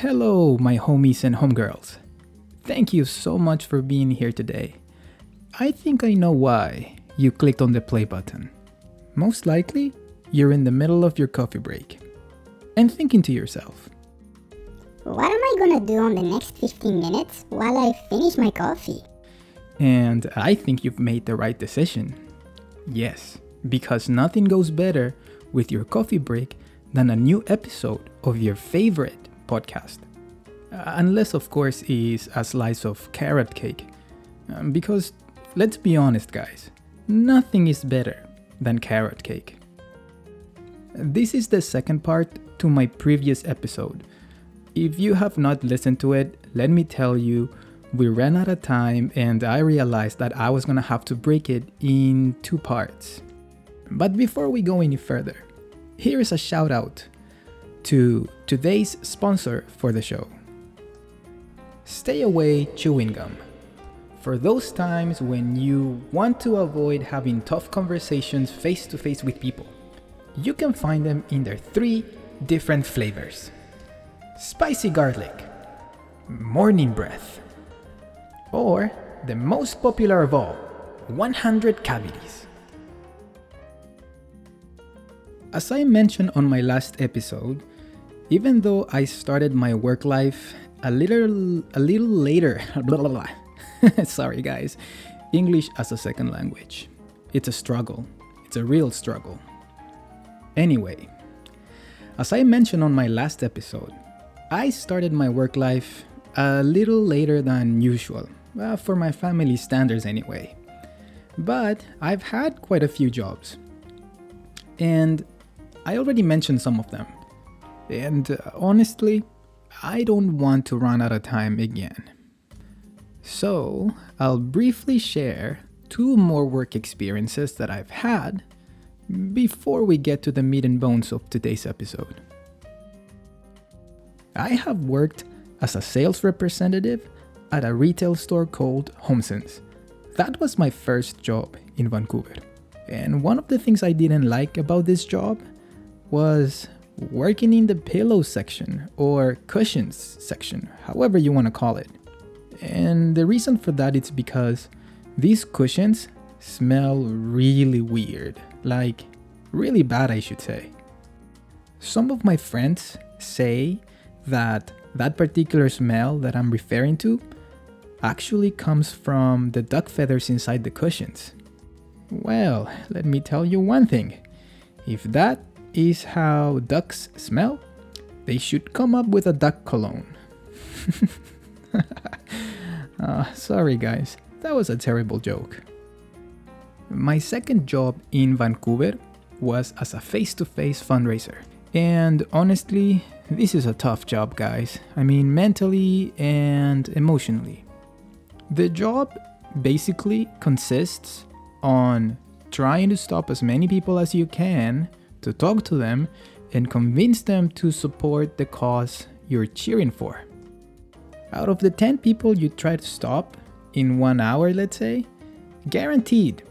Hello, my homies and homegirls. Thank you so much for being here today. I think I know why you clicked on the play button. Most likely, you're in the middle of your coffee break and thinking to yourself, What am I gonna do on the next 15 minutes while I finish my coffee? and I think you've made the right decision. Yes, because nothing goes better with your coffee break than a new episode of your favorite podcast. Uh, unless, of course, is a slice of carrot cake. Um, because, let's be honest, guys, nothing is better than carrot cake. This is the second part to my previous episode. If you have not listened to it, let me tell you, we ran out of time and I realized that I was gonna have to break it in two parts. But before we go any further, here is a shout out to today's sponsor for the show Stay Away Chewing Gum. For those times when you want to avoid having tough conversations face to face with people, you can find them in their three different flavors spicy garlic, morning breath, or the most popular of all 100 cavities. As I mentioned on my last episode, even though I started my work life a little a little later, blah, blah, blah. sorry guys, English as a second language. It's a struggle. It's a real struggle. Anyway, as I mentioned on my last episode, I started my work life a little later than usual, well, for my family standards anyway. But I've had quite a few jobs. And I already mentioned some of them. And uh, honestly, I don't want to run out of time again. So, I'll briefly share two more work experiences that I've had before we get to the meat and bones of today's episode. I have worked as a sales representative at a retail store called HomeSense. That was my first job in Vancouver. And one of the things I didn't like about this job was working in the pillow section or cushions section, however you want to call it. And the reason for that is because these cushions smell really weird, like really bad, I should say. Some of my friends say that that particular smell that I'm referring to actually comes from the duck feathers inside the cushions. Well, let me tell you one thing. If that is how ducks smell, they should come up with a duck cologne. uh, sorry, guys, that was a terrible joke. My second job in Vancouver was as a face to face fundraiser. And honestly, this is a tough job, guys. I mean, mentally and emotionally. The job basically consists on trying to stop as many people as you can to talk to them and convince them to support the cause you're cheering for. Out of the 10 people you try to stop in one hour, let's say, guaranteed,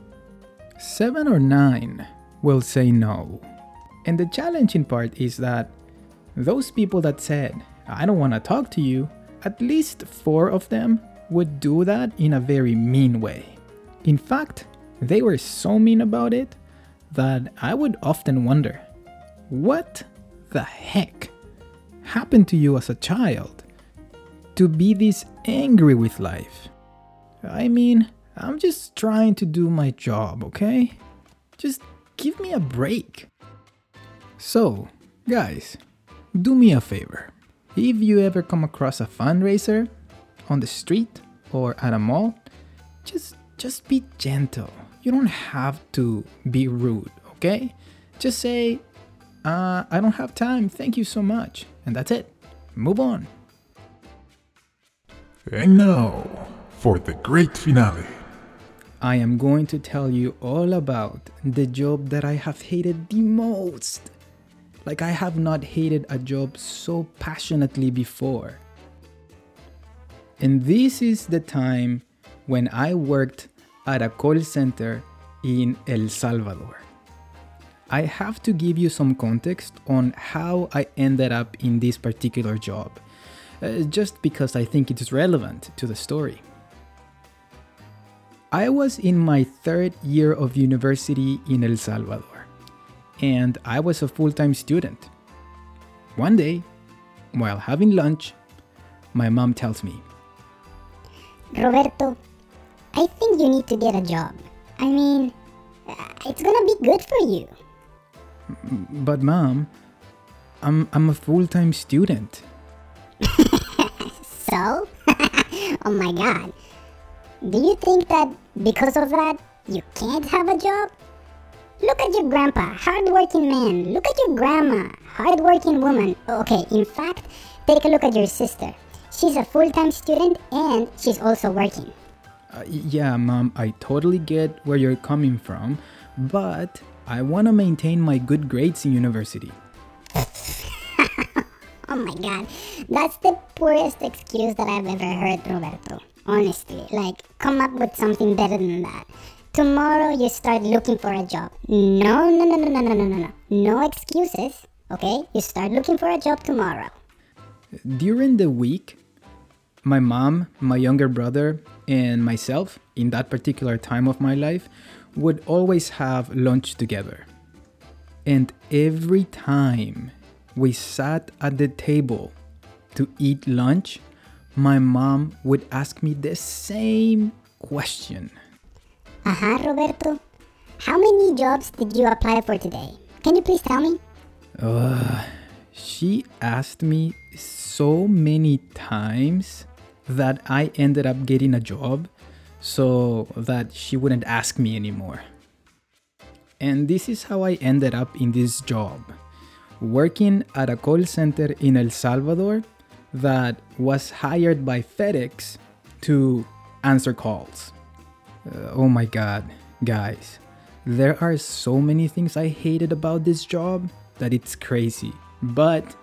7 or 9 will say no. And the challenging part is that those people that said, I don't want to talk to you, at least 4 of them would do that in a very mean way. In fact, they were so mean about it that I would often wonder what the heck happened to you as a child to be this angry with life? I mean, I'm just trying to do my job, okay? Just give me a break. So, guys, do me a favor. If you ever come across a fundraiser on the street or at a mall, just just be gentle. You don't have to be rude, okay? Just say, uh, I don't have time, thank you so much. And that's it. Move on. And now, for the great finale. I am going to tell you all about the job that I have hated the most. Like, I have not hated a job so passionately before. And this is the time when I worked at a call center in El Salvador. I have to give you some context on how I ended up in this particular job uh, just because I think it is relevant to the story. I was in my third year of university in El Salvador, and I was a full time student. One day, while having lunch, my mom tells me, Roberto, I think you need to get a job. I mean, uh, it's gonna be good for you. But mom, I'm, I'm a full time student. So? oh my god. Do you think that because of that, you can't have a job? Look at your grandpa, hardworking man. Look at your grandma, hardworking woman. Okay, in fact, take a look at your sister. She's a full time student and she's also working uh, yeah, mom, I totally get where you're coming from, but I want to maintain my good grades in university. oh my god, that's the poorest excuse that I've ever heard, Roberto. Honestly, like, come up with something better than that. Tomorrow you start looking for a job. No, no, no, no, no, no, no, no. No excuses, okay? You start looking for a job tomorrow. During the week, my mom, my younger brother, and myself, in that particular time of my life, would always have lunch together. And every time we sat at the table to eat lunch, my mom would ask me the same question. Uh-huh, Roberto. How many jobs did you apply for today? Can you please tell me? Uh, she asked me so many times that I ended up getting a job so that she wouldn't ask me anymore. And this is how I ended up in this job working at a call center in El Salvador that was hired by FedEx to answer calls. Uh, oh my god, guys. There are so many things I hated about this job that it's crazy. But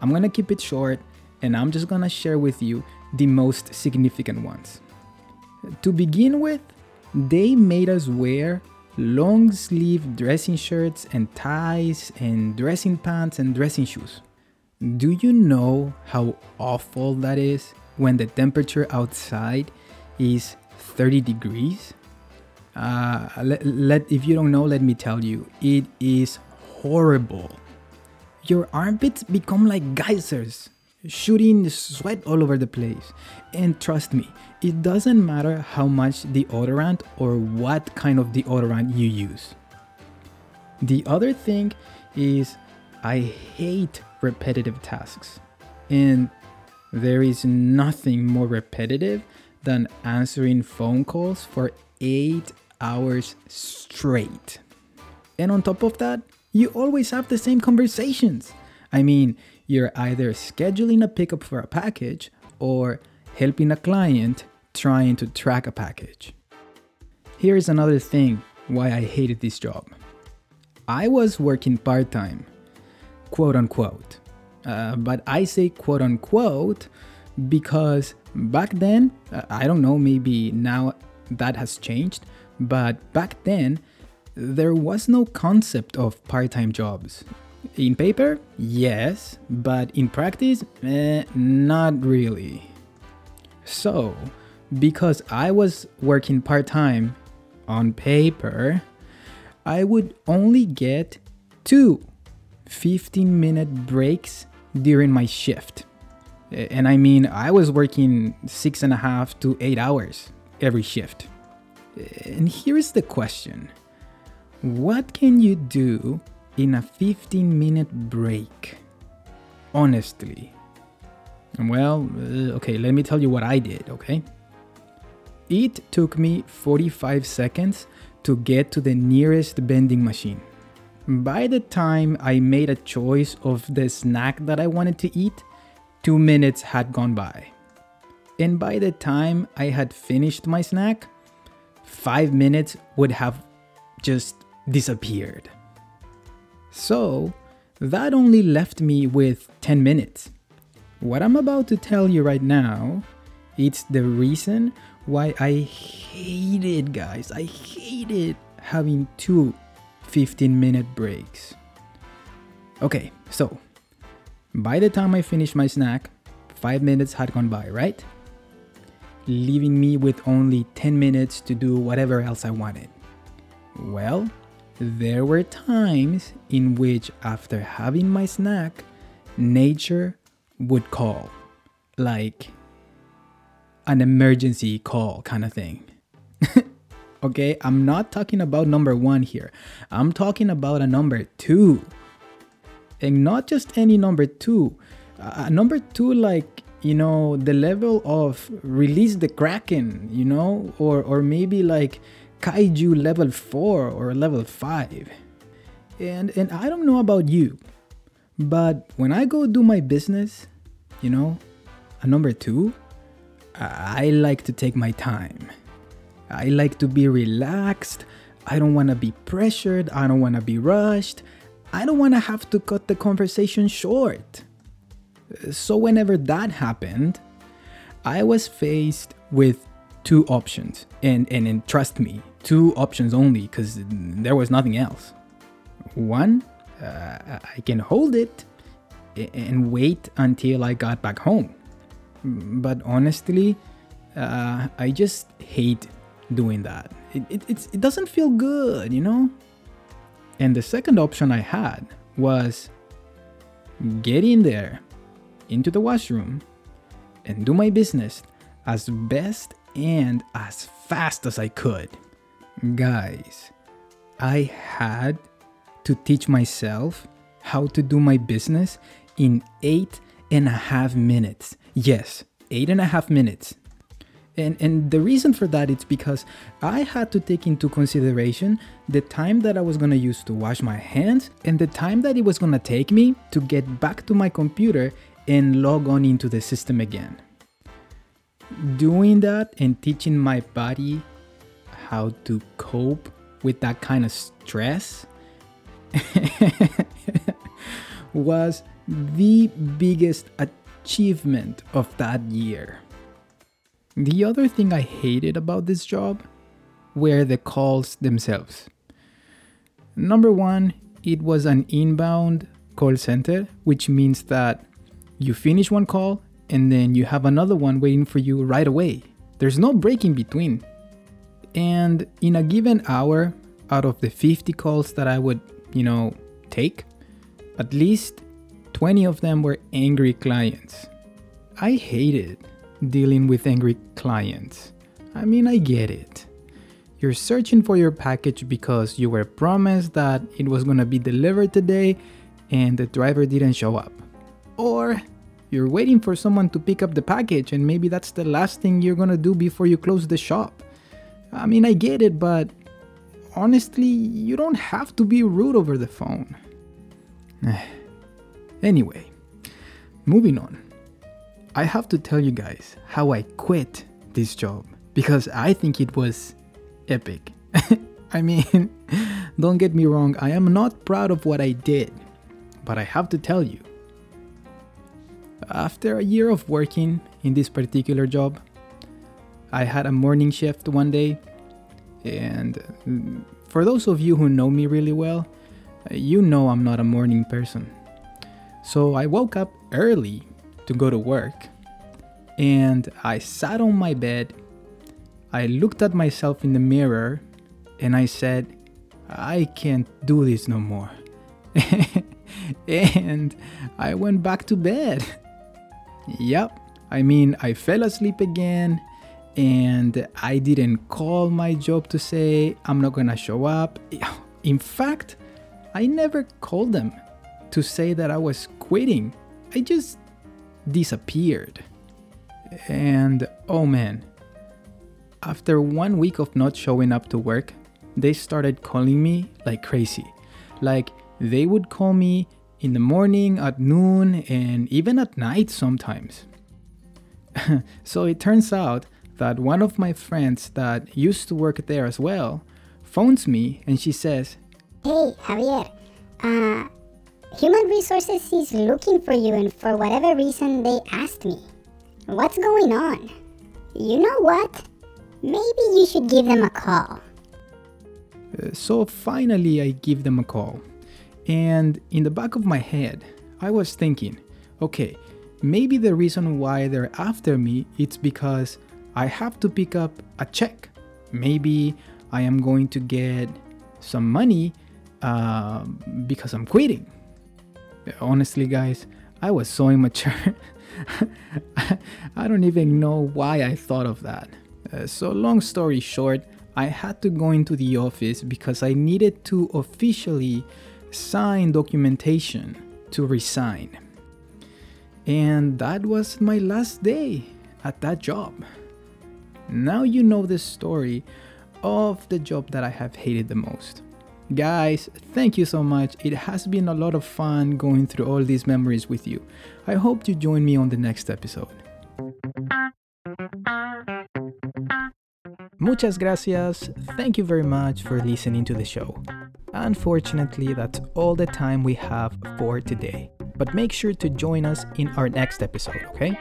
I'm gonna keep it short and I'm just gonna share with you the most significant ones. To begin with, they made us wear long sleeve dressing shirts and ties and dressing pants and dressing shoes. Do you know how awful that is when the temperature outside is 30 degrees? Uh, let, let, if you don't know, let me tell you, it is horrible. Your armpits become like geysers, shooting sweat all over the place. And trust me, it doesn't matter how much deodorant or what kind of deodorant you use. The other thing is, I hate repetitive tasks. And there is nothing more repetitive than answering phone calls for eight hours straight. And on top of that, you always have the same conversations. I mean, you're either scheduling a pickup for a package or helping a client trying to track a package. Here's another thing why I hated this job. I was working part time, quote unquote. Uh, but I say quote unquote because back then, uh, I don't know, maybe now that has changed, but back then, there was no concept of part time jobs. In paper, yes, but in practice, eh, not really. So, because I was working part time on paper, I would only get two 15 minute breaks during my shift. And I mean, I was working six and a half to eight hours every shift. And here's the question What can you do in a 15 minute break? Honestly. Well, uh, okay, let me tell you what I did, okay? It took me 45 seconds to get to the nearest vending machine. By the time I made a choice of the snack that I wanted to eat, two minutes had gone by. And by the time I had finished my snack, five minutes would have just disappeared. So, that only left me with 10 minutes. What I'm about to tell you right now, it's the reason why I hated, guys, I hated having two 15 minute breaks. Okay, so by the time I finished my snack, Five minutes had gone by, right? Leaving me with only 10 minutes to do whatever else I wanted. Well, there were times in which, after having my snack, nature would call. Like an emergency call kind of thing. okay, I'm not talking about number one here, I'm talking about a number two. And not just any number two, a number two, like you know the level of release the kraken you know or or maybe like kaiju level 4 or level 5 and and i don't know about you but when i go do my business you know a number 2 i like to take my time. I like to be relaxed. I don't want to be pressured. I don't want to be rushed. I don't want to have to cut the conversation short. So, whenever that happened, I was faced with two options. And, and, and trust me, two options only, because there was nothing else. One, uh, I can hold it and wait until I got back home. But honestly, uh, I just hate doing that. It, it, it doesn't feel good, you know? And the second option I had was get in there into the washroom and do my business as best and as fast as I could. Guys, I had to teach myself how to do my business in eight and a half minutes. Yes, eight and a half minutes. And, and the reason for that is because I had to take into consideration the time that I was gonna use to wash my hands and the time that it was gonna take me to get back to my computer and log on into the system again. Doing that and teaching my body how to cope with that kind of stress was the biggest achievement of that year. The other thing I hated about this job were the calls themselves. Number one, it was an inbound call center, which means that you finish one call and then you have another one waiting for you right away. There's no break in between. And in a given hour, out of the 50 calls that I would, you know, take, at least 20 of them were angry clients. I hated dealing with angry clients. I mean, I get it. You're searching for your package because you were promised that it was gonna be delivered today and the driver didn't show up. Or you're waiting for someone to pick up the package, and maybe that's the last thing you're gonna do before you close the shop. I mean, I get it, but honestly, you don't have to be rude over the phone. Eh. anyway, moving on. I have to tell you guys how I quit this job because I think it was epic. I mean, don't get me wrong, I am not proud of what I did, but I have to tell you, after a year of working in this particular job, I had a morning shift one day. And mm, for those of you who know me really well, you know I'm not a morning person. So I woke up early to go to work. And I sat on my bed. I looked at myself in the mirror and I said, I can't do this no more. and I went back to bed. Yep. I mean, I fell asleep again and I didn't call my job to say I'm not gonna show up. In fact, I never called them to say that I was quitting. I just disappeared. And oh man, after one week of not showing up to work, they started calling me like crazy. Like they would call me in the morning, at noon, and even at night sometimes. so it turns out that one of my friends that used to work there as well phones me and she says, Hey, Javier, uh, Human Resources is looking for you, and for whatever reason, they asked me. What's going on? You know what? Maybe you should give them a call. Uh, so finally, I give them a call. And in the back of my head, I was thinking, okay, maybe the reason why they're after me it's because I have to pick up a check. Maybe I am going to get some money uh, because I'm quitting. Honestly, guys, I was so immature. I don't even know why I thought of that. Uh, so, long story short, I had to go into the office because I needed to officially sign documentation to resign. And that was my last day at that job. Now you know the story of the job that I have hated the most. Guys, thank you so much. It has been a lot of fun going through all these memories with you. I hope you join me on the next episode. Muchas gracias. Thank you very much for listening to the show. Unfortunately, that's all the time we have for today. But make sure to join us in our next episode, okay?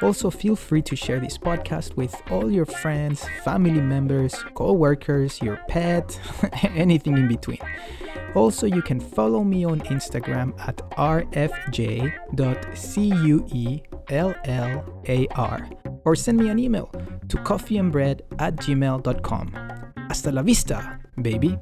Also, feel free to share this podcast with all your friends, family members, co workers, your pet, anything in between. Also, you can follow me on Instagram at rfj.cuellar or send me an email to coffeeandbread at gmail.com. Hasta la vista, baby.